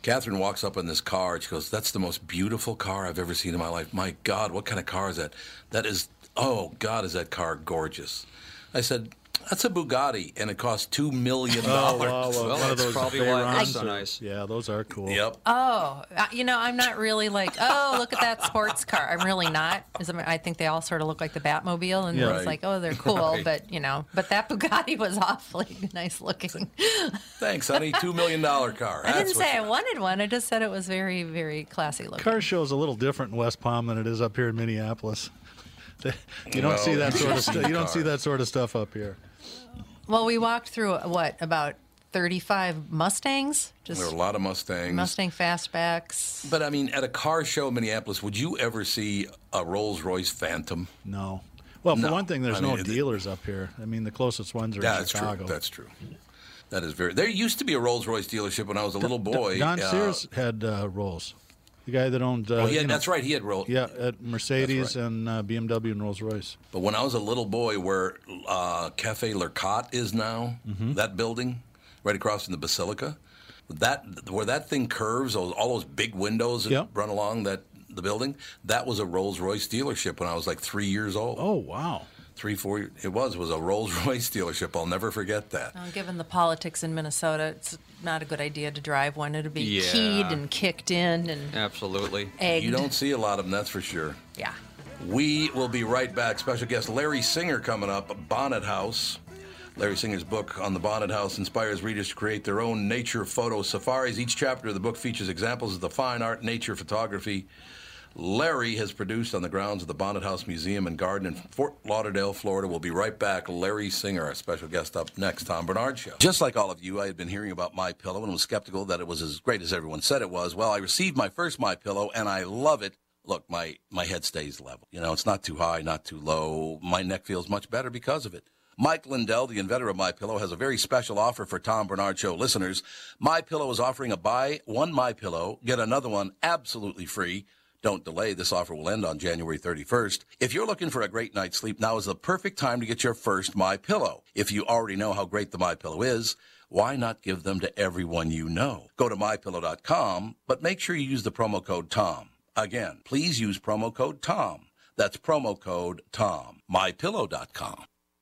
Catherine walks up in this car. She goes, "That's the most beautiful car I've ever seen in my life. My God, what kind of car is that? That is, oh God, is that car gorgeous?" I said, "That's a Bugatti, and it costs two million dollars."
wow, well,
Well,
one of
that's
those
probably why it
Veyrons
looks so nice.
Yeah, those are cool.
Yep.
Oh, uh, you know, I'm not really like, oh, look at that sports car. I'm really not. I think they all sort of look like the Batmobile, and
Yeah.
it's
Right.
like, oh, they're cool,
Right.
but you know, but that Bugatti was awfully nice looking.
Thanks, honey. Two million dollar car.
I
That's
didn't
what
say I
you-
wanted one. I just said it was very, very classy looking.
Car show is a little different in West Palm than it is up here in Minneapolis. You don't
Well,
see that sort of
you've
stuff. You don't see that sort of stuff up here.
Well, we walked through what about 35 Mustangs. Just
There are a lot of Mustangs.
Mustang fastbacks.
But I mean, at a car show in Minneapolis, would you ever see a Rolls Royce Phantom?
No. Well, for
No.
one thing, there's
I
no
mean, it-
dealers up here. I mean, the closest ones are
Yeah,
in
that's
Chicago.
true. That's true. That is very. There used to be a Rolls Royce dealership when I was a little boy.
Don
uh,
Sears had uh, Rolls. The guy that owned. Uh,
Oh, he had-
you know-
that's right, he had Rolls.
Yeah, at Mercedes
right.
and uh, BMW and Rolls Royce.
But when I was a little boy, where uh, Cafe Lurcat is now,
Mm-hmm.
that building right across from the Basilica, that where that thing curves, those, all those big windows that
Yep.
run along that the building, that was a Rolls Royce dealership when I was like three years old.
Oh wow!
Three, four. It was. Was a Rolls Royce dealership. I'll never forget that.
Well, given the politics in Minnesota, it's not a good idea to drive one. It'll be
Yeah.
keyed and kicked in and
Absolutely.
egged.
You don't see a lot of them, that's for sure.
Yeah.
We will be right back. Special guest Larry Singer coming up, Bonnet House. Larry Singer's book on the Bonnet House inspires readers to create their own nature photo safaris. Each chapter of the book features examples of the fine art, nature, photography Larry has produced on the grounds of the Bonnet House Museum and Garden in Fort Lauderdale, Florida. We'll be right back. Larry Singer, our special guest up next, Tom Barnard Show. Just like all of you, I had been hearing about My Pillow and was skeptical that it was as great as everyone said it was. Well, I received my first My Pillow and I love it. Look, my, my head stays level. You know, it's not too high, not too low. My neck feels much better because of it. Mike Lindell, the inventor of My Pillow, has a very special offer for Tom Barnard Show listeners. My Pillow is offering a buy one My Pillow, get another one absolutely free. Don't delay. This offer will end on January 31st. If you're looking for a great night's sleep, now is the perfect time to get your first My Pillow. If you already know how great the My Pillow is, why not give them to everyone you know? Go to mypillow.com, but make sure you use the promo code TOM. Again, please use promo code TOM. That's promo code TOM. mypillow.com.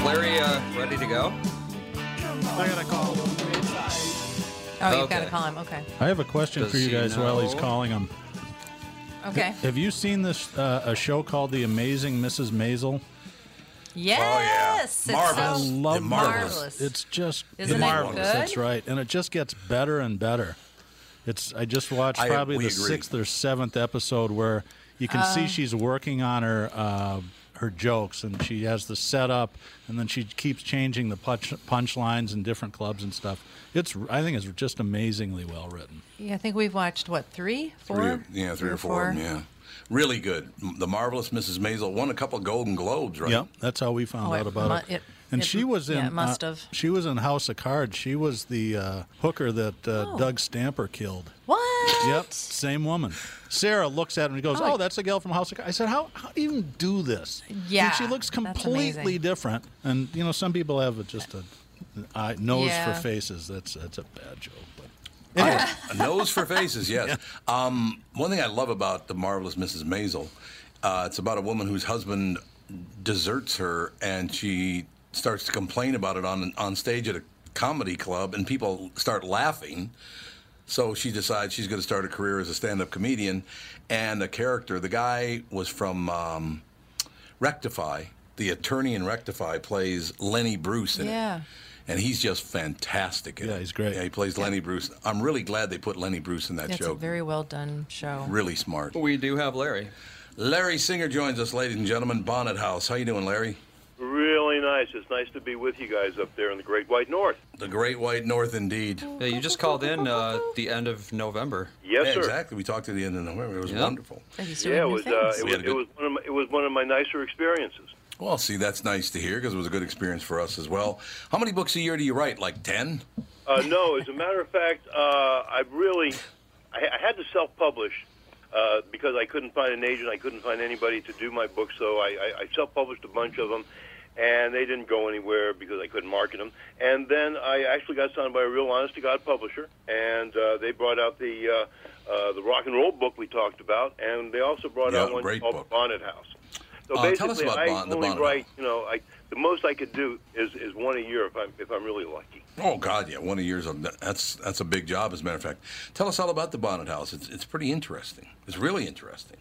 Is Larry uh, ready to go?
I gotta call.
Oh, you've got
Okay.
to call him. Okay.
I have a question
Does
for you
he
guys while he's
know?
calling him.
Okay.
Have you seen this uh, a show called The Amazing Mrs. Maisel?
Yes. It's
Marvelous.
so
love
Marvelous.
marvelous.
It's just
Isn't it
marvelous.
good?
That's right, and it just gets better and better. It's I just watched
I-
probably
we
the
agree.
sixth or seventh episode where you can
Uh.
see she's working on her uh, her jokes, and she has the setup, and then she keeps changing the punch punchlines in different clubs and stuff. It's I think it's just amazingly well written.
Yeah, I think we've watched what three, four,
Three, yeah, three or four, of them, yeah. Really good. The Marvelous Mrs. Maisel won a couple of Golden Globes, right?
Yeah, that's how we found
Oh,
out about
mu-
it.
it-
And
it-
she was in.
yeah, it must
uh,
have.
She was in House of Cards. She was the uh, hooker that uh,
Oh.
Doug Stamper killed.
What?
Yep, same woman. Sarah looks at him and goes,
Oh.
"Oh, that's a gal from House of Cards." I said, "How how do you even do this?"
Yeah,
And she looks completely different. And you know, some people have just a an eye, nose
Yeah.
for faces. That's that's a bad joke. But
A nose for faces, yes. Um, one thing I love about the marvelous Mrs. Maisel, uh, it's about a woman whose husband deserts her, and she starts to complain about it on on stage at a comedy club, and people start laughing. So she decides she's going to start a career as a stand-up comedian, and the character, the guy was from um, Rectify. The attorney in Rectify plays Lenny Bruce in it
Yeah.
and he's just fantastic. In
Yeah,
it.
he's great.
Yeah, he plays Lenny Bruce. I'm really glad they put Lenny Bruce in that
That's
show.
a very well done show.
really smart.
We do have Larry.
Larry Singer joins us, ladies and gentlemen. Bonnet House. How you doing, Larry?
Really nice. It's nice to be with you guys up there in the Great White North.
The Great White North, indeed.
Yeah, you just called in uh, the end of November.
Yes,
Yeah,
sir.
Exactly. We talked to the end of November. It was
Yep.
wonderful.
Yeah, it was. Uh, it was.
had a
It was, one of my, it was one of my nicer experiences.
Well, see, that's nice to hear because it was a good experience for us as well. How many books a year do you write? Like 10?
Uh, no, as a matter of fact, uh, I really, I, I had to self-publish uh, because I couldn't find an agent. I couldn't find anybody to do my books, so I, I, I self-published a bunch of them, and they didn't go anywhere because I couldn't market them. And then I actually got signed by a real honest-to-God publisher, and uh, they brought out the uh, uh, the rock and roll book we talked about, and they also brought
Yeah,
out one called
book.
Bonnet House. So
Uh, tell us
basically,
about
I only write, you know, I, the most I could do is, is one a year if I'm if I'm really lucky.
Oh God, yeah, one a year's a, that's that's a big job. As a matter of fact, tell us all about the Bonnet House. It's it's pretty interesting. It's really interesting.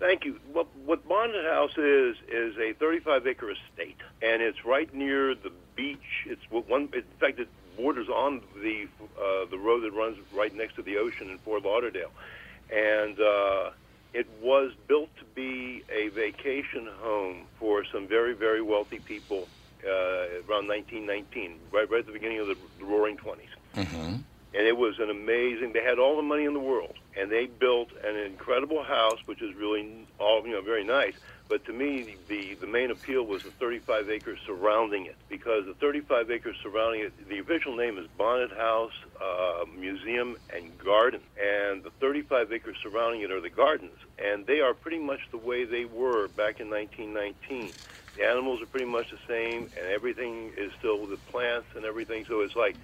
Thank you. What, what Bonnet House is is a 35 acre estate, and it's right near the beach. It's one. In fact, it borders on the uh, the road that runs right next to the ocean in Fort Lauderdale, and uh, it was built to be a vacation home for some very very wealthy people uh, around 1919, right right at the beginning of the, Roaring Twenties
Mm-hmm.
And it was an amazing. They had all the money in the world, and they built an incredible house, which is really all you know very nice. But to me, the the main appeal was the 35 acres surrounding it, because the 35 acres surrounding it, the official name is Bonnet House uh, Museum and Garden, and the 35 acres surrounding it are the gardens, and they are pretty much the way they were back in 1919. The animals are pretty much the same, and everything is still with the plants and everything. So it's like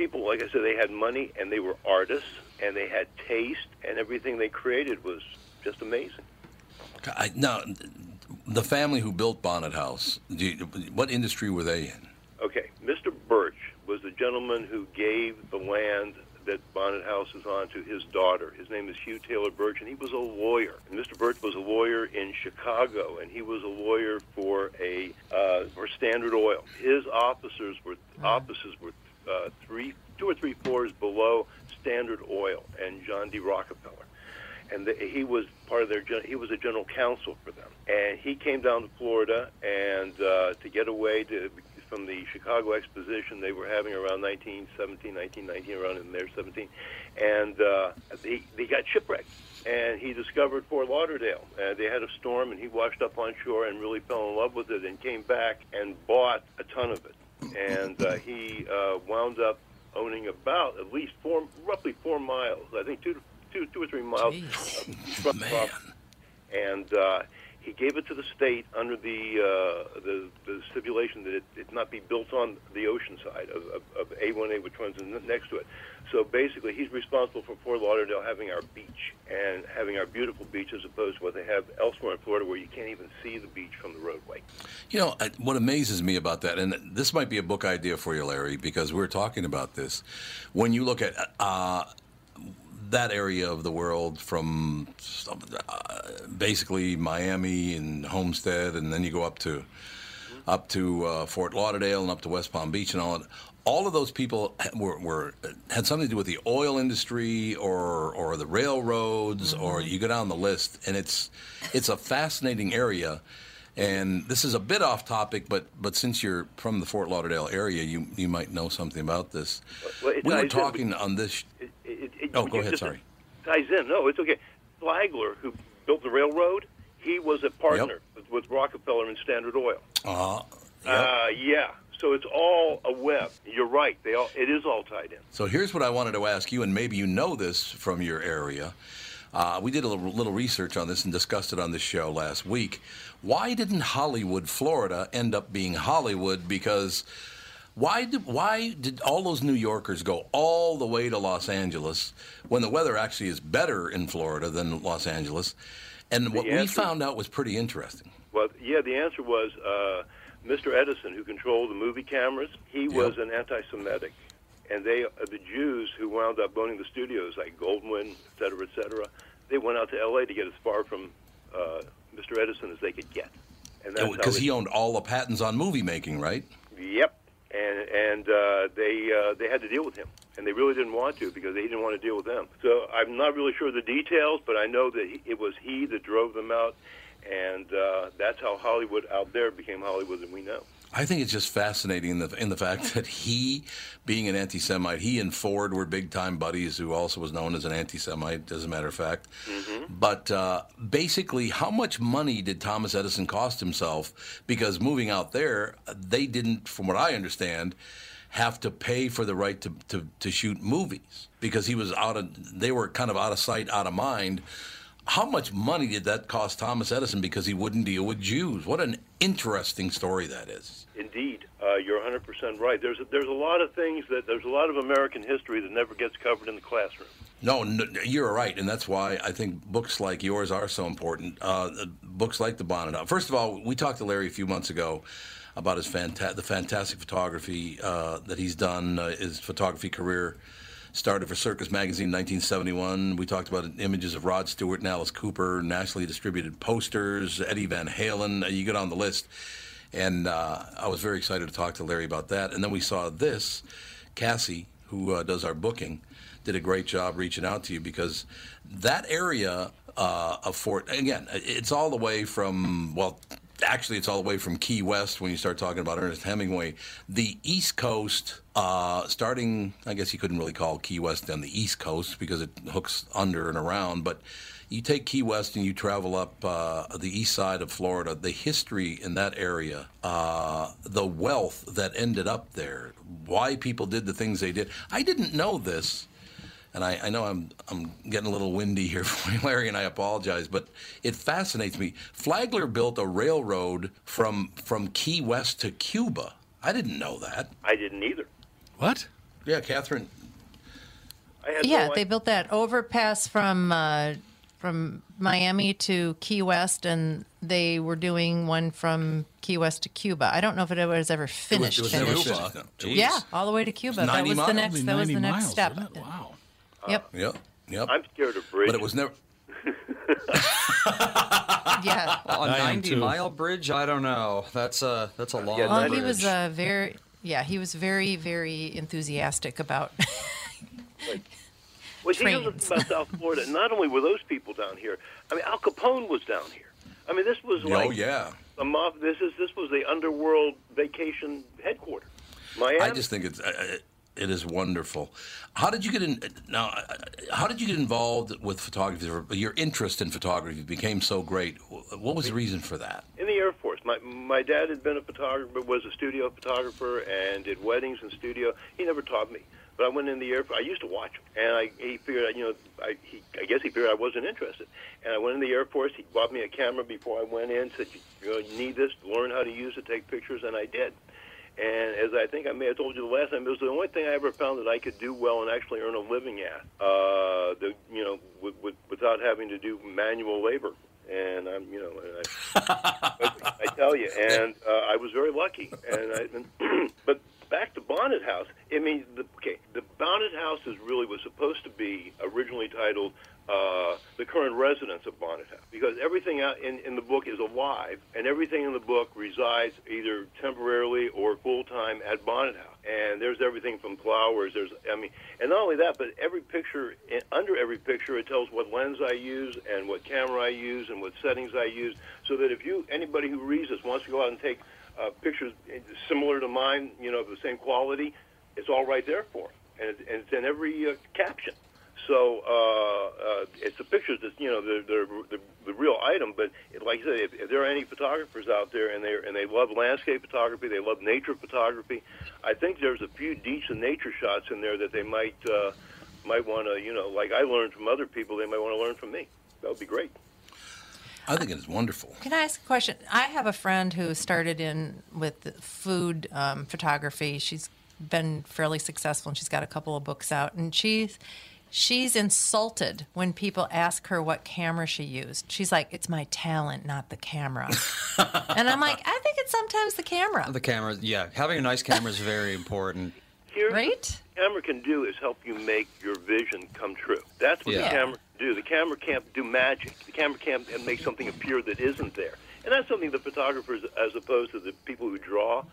people, like I said, they had money and they were artists and they had taste and everything they created was just amazing.
I, now, the family who built Bonnet House, do you, what industry were they in?
Okay, Mr. Birch was the gentleman who gave the land that Bonnet House is on to his daughter. His name is Hugh Taylor Birch, and he was a lawyer. And Mr. Birch was a lawyer in Chicago, and he was a lawyer for a uh, for Standard Oil. His officers were offices were uh, three, two or three floors below Standard Oil and John D. Rockefeller. And the, he was part of their he was a general counsel for them. And he came down to Florida and uh, to get away to from the Chicago Exposition they were having around 1917 1919 around in there 17 and uh, they they got shipwrecked. And he discovered Fort Lauderdale. And they had a storm and he washed up on shore and really fell in love with it and came back and bought a ton of it and uh, he uh, wound up owning about at least four roughly four miles I think two two, two or three miles of front property. And uh, he gave it to the state under the uh, the, the stipulation that it, it not be built on the ocean side of, of, of A1A, which runs in, next to it. So basically, he's responsible for Fort Lauderdale having our beach and having our beautiful beach as opposed to what they have elsewhere in Florida where you can't even see the beach from the roadway.
You know, what amazes me about that, and this might be a book idea for you, Larry, because we're talking about this. When you look at uh, that area of the world from uh, basically Miami and Homestead, and then you go up to up to uh, Fort Lauderdale and up to West Palm Beach and all that. All of those people were, were had something to do with the oil industry or or the railroads, or you go down the list, and it's it's a fascinating area. And this is a bit off topic, but but since you're from the Fort Lauderdale area, you you might know something about this.
Well,
we were
in
talking on this.
It, it, it,
Oh, go ahead. Sorry.
ties in. No, it's okay. Flagler, who built the railroad, he was a partner with, with Rockefeller and Standard Oil.
Uh,
Uh, yeah. So it's all a web. You're right. They all it is all tied in.
So here's what I wanted to ask you, and maybe you know this from your area. Uh, we did a little, little research on this and discussed it on this show last week. Why didn't Hollywood, Florida, end up being Hollywood? Because why did why did all those New Yorkers go all the way to Los Angeles when the weather actually is better in Florida than Los Angeles? And what we found out was pretty interesting.
Well, yeah. The answer was uh, Mr. Edison, who controlled the movie cameras. He was an anti-Semitic, and they uh, the Jews who wound up owning the studios like Goldwyn, et cetera, et cetera. They went out to L.A. to get as far from uh, Mr. Edison as they could get, and
Because he owned all the patents on movie making, right?
Yep, and and uh, they uh, they had to deal with him, and they really didn't want to because they didn't want to deal with them. So I'm not really sure the details, but I know that he, it was he that drove them out, and uh, that's how Hollywood out there became Hollywood that we know.
I think it's just fascinating in the, in the fact that he, being an anti Semite, he and Ford were big time buddies, who also was known as an anti Semite, as a matter of fact. But uh, basically, how much money did Thomas Edison cost himself? Because moving out there, they didn't, from what I understand, have to pay for the right to, to, to shoot movies because he was out of, they were kind of out of sight, out of mind. How much money did that cost Thomas Edison because he wouldn't deal with Jews? What an interesting story that is.
Indeed, uh, you're 100% right. There's a, there's a lot of things that there's a lot of American history that never gets covered in the classroom.
No, no, you're right, and that's why I think books like yours are so important. Uh, books like the Bonnet. First of all, we talked to Larry a few months ago about his fanta- the fantastic photography uh, that he's done. Uh, his photography career started for Circus Magazine in 1971. We talked about images of Rod Stewart and Alice Cooper, nationally distributed posters, Eddie Van Halen. Uh, You get on the list. And uh, I was very excited to talk to Larry about that. And then we saw this. Cassie, who uh, does our booking, did a great job reaching out to you because that area uh, of Fort, again, it's all the way from, well, actually, it's all the way from Key West when you start talking about Ernest Hemingway. The East Coast, uh, starting, I guess you couldn't really call Key West on the East Coast because it hooks under and around, but you take Key West and you travel up uh, the east side of Florida, the history in that area, uh, the wealth that ended up there, why people did the things they did. I didn't know this, and I, I know I'm I'm getting a little windy here for you, Larry, and I apologize, but it fascinates me. Flagler built a railroad from from Key West to Cuba. I didn't know that.
I didn't either.
What?
Yeah, Catherine.
I had
Yeah,
no
they built that overpass from uh, from Miami to Key West, and they were doing one from Key West to Cuba. I don't know if it was ever finished.
it was never
finished.
finished. Jeez.
Yeah, all the way to Cuba. That
90
was the next. That was the next
miles,
step.
Wow.
Yep.
Yep. Yep.
I'm scared of bridges.
But it was never.
Yeah.
A
I am
90 mile bridge? I don't know. That's a that's a long
Well,
bridge.
he was uh, very. Yeah, he was very, very enthusiastic about.
Well, see, here's the
trains.
thing about South Florida. Not only were those people down here. I mean, Al Capone was down here. I mean, this was like
oh yeah.
a mob. This is this was the underworld vacation headquarters. Miami.
I just think it's uh, it is wonderful. How did you get in? Now, how did you get involved with photography? Your interest in photography became so great. What was the reason for that?
in the Air Force. My my dad had been a photographer, was a studio photographer, and did weddings in studio. He never taught me, but I went in the Air Force. I used to watch him, and I he figured, you know, I he, I guess he figured I wasn't interested, and I went in the Air Force. He bought me a camera before I went in. Said, you know, you need this, learn how to use it, take pictures, and I did. And as I think I may have told you the last time, it was the only thing I ever found that I could do well and actually earn a living at. Uh, the you know, with, with, without having to do manual labor. And I'm, you know, I, I tell you, and uh, I was very lucky. And I, and, but back to Bonnet House. I mean, the, okay, the Bonnet House is really was supposed to be originally titled uh, "The Current residents of Bonnet House" because everything out in, in the book is alive, and everything in the book resides either temporarily or full time at Bonnet House. And there's everything from flowers. There's, I mean, and not only that, but every picture under every picture it tells what lens I use and what camera I use and what settings I use, so that if you anybody who reads this wants to go out and take uh, pictures similar to mine, you know, of the same quality, it's all right there for them, and and it's in every uh, caption. So uh, uh, it's the pictures that you know they're, they're the, the real item. But it, like I said, if, if there are any photographers out there and they and they love landscape photography, they love nature photography. I think there's a few decent nature shots in there that they might uh, might want to you know like I learned from other people, they might want to learn from me. That would be great.
I think it is wonderful.
Can I ask a question? I have a friend who started in with food um, photography. She's been fairly successful, and she's got a couple of books out. And she's she's insulted when people ask her what camera she used. She's like, "It's my talent, not the camera." and I'm like, I think it's sometimes the camera.
The camera, yeah. Having a nice camera is very important.
Here's
right?
what the camera can do is help you make your vision come true. That's what
Yeah.
the camera can do. The camera can't do magic. The camera can't make something appear that isn't there. And that's something the photographers, as opposed to the people who draw,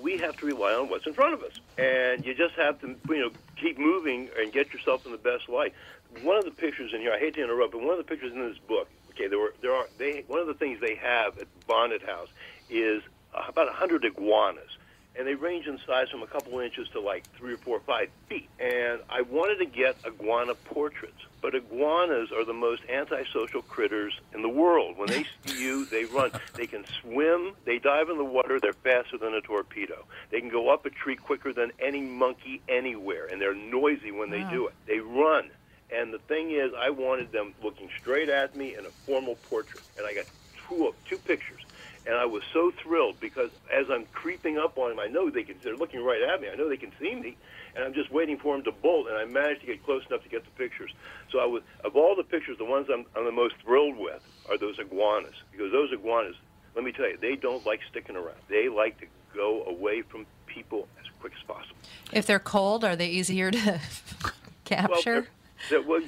we have to rely on what's in front of us. And you just have to, you know, keep moving and get yourself in the best light. One of the pictures in here, I hate to interrupt, but one of the pictures in this book, Okay, there were there are they one of the things they have at Bonnet House is about a hundred iguanas, and they range in size from a couple inches to like three or four or five feet. And I wanted to get iguana portraits, but iguanas are the most antisocial critters in the world. When they see you, they run. They can swim, they dive in the water, they're faster than a torpedo. They can go up a tree quicker than any monkey anywhere, and they're noisy when they
Wow.
do it. They run. And the thing is, I wanted them looking straight at me in a formal portrait, and I got two two pictures. And I was so thrilled because as I'm creeping up on him, I know they can. They're looking right at me. I know they can see me, and I'm just waiting for him to bolt. And I managed to get close enough to get the pictures. So I was of all the pictures, the ones I'm, I'm the most thrilled with are those iguanas because those iguanas. Let me tell you, they don't like sticking around. They like to go away from people as quick as possible.
If they're cold, are they easier to capture?
That was,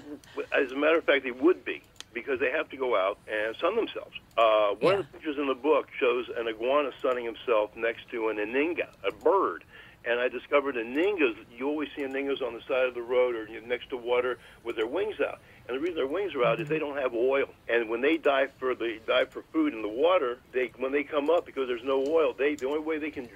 as a matter of fact, they would be because they have to go out and sun themselves. Uh, one of the pictures in the book shows an iguana sunning himself next to an anhinga, a bird. And I discovered anhingas, you always see anhingas on the side of the road or next to water with their wings out. And the reason their wings are out is they don't have oil. And when they dive for the dive for food in the water, they when they come up because there's no oil, they the only way they can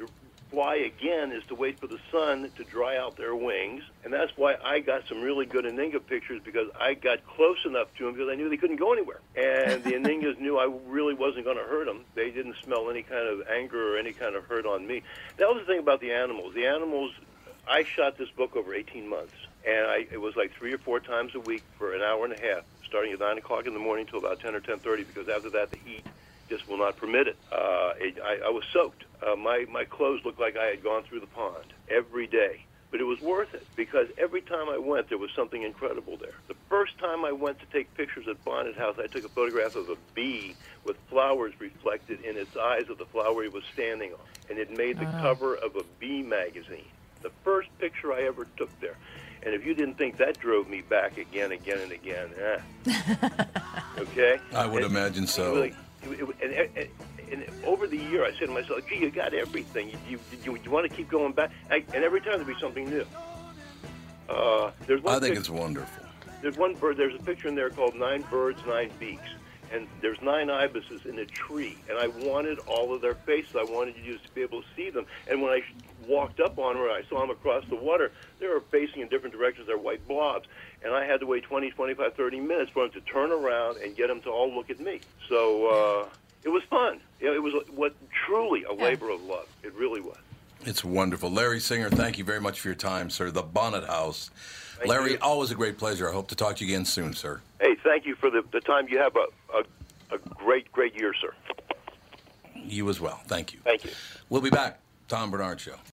fly again is to wait for the sun to dry out their wings. And that's why I got some really good Anhinga pictures because I got close enough to them because I knew they couldn't go anywhere. And the Anhingas knew I really wasn't going to hurt them. They didn't smell any kind of anger or any kind of hurt on me. That was the thing about the animals. The animals, I shot this book over 18 months. And I, it was like three or four times a week for an hour and a half, starting at 9 o'clock in the morning till about 10 or 10.30 because after that the heat just will not permit it. Uh, it I, I was soaked. Uh, my my clothes looked like I had gone through the pond every day, but it was worth it because every time I went, there was something incredible there. The first time I went to take pictures at Bonnet House, I took a photograph of a bee with flowers reflected in its eyes of the flower he was standing on, and it made the
Ah.
cover of a bee magazine. The first picture I ever took there. And if you didn't think that drove me back again, again, and again, eh. okay?
I would
And-
imagine so.
Really, it- it- and, and, and over the year, I said to myself, "Gee, you got everything. You you, you, you want to keep going back?" I, and every time there'd be something new. Uh, there's one
I think
pic-
it's wonderful.
There's one bird. There's a picture in there called Nine Birds, Nine Beaks, and there's nine ibises in a tree. And I wanted all of their faces. I wanted you to be able to see them. And when I walked up on her, I saw them across the water, they were facing in different directions. They're white blobs. And I had to wait 20, 25, 30 minutes for them to turn around and get them to all look at me. So uh, it was fun. It was what truly a labor of love. It really was.
It's wonderful. Larry Singer, thank you very much for your time, sir. The Bonnet House. Larry, always a great pleasure. I hope to talk to you again soon, sir.
Hey, thank you for the, the time. You have a, a, a great, great year, sir.
You as well. Thank you.
Thank you.
We'll be back. Tom Barnard Show.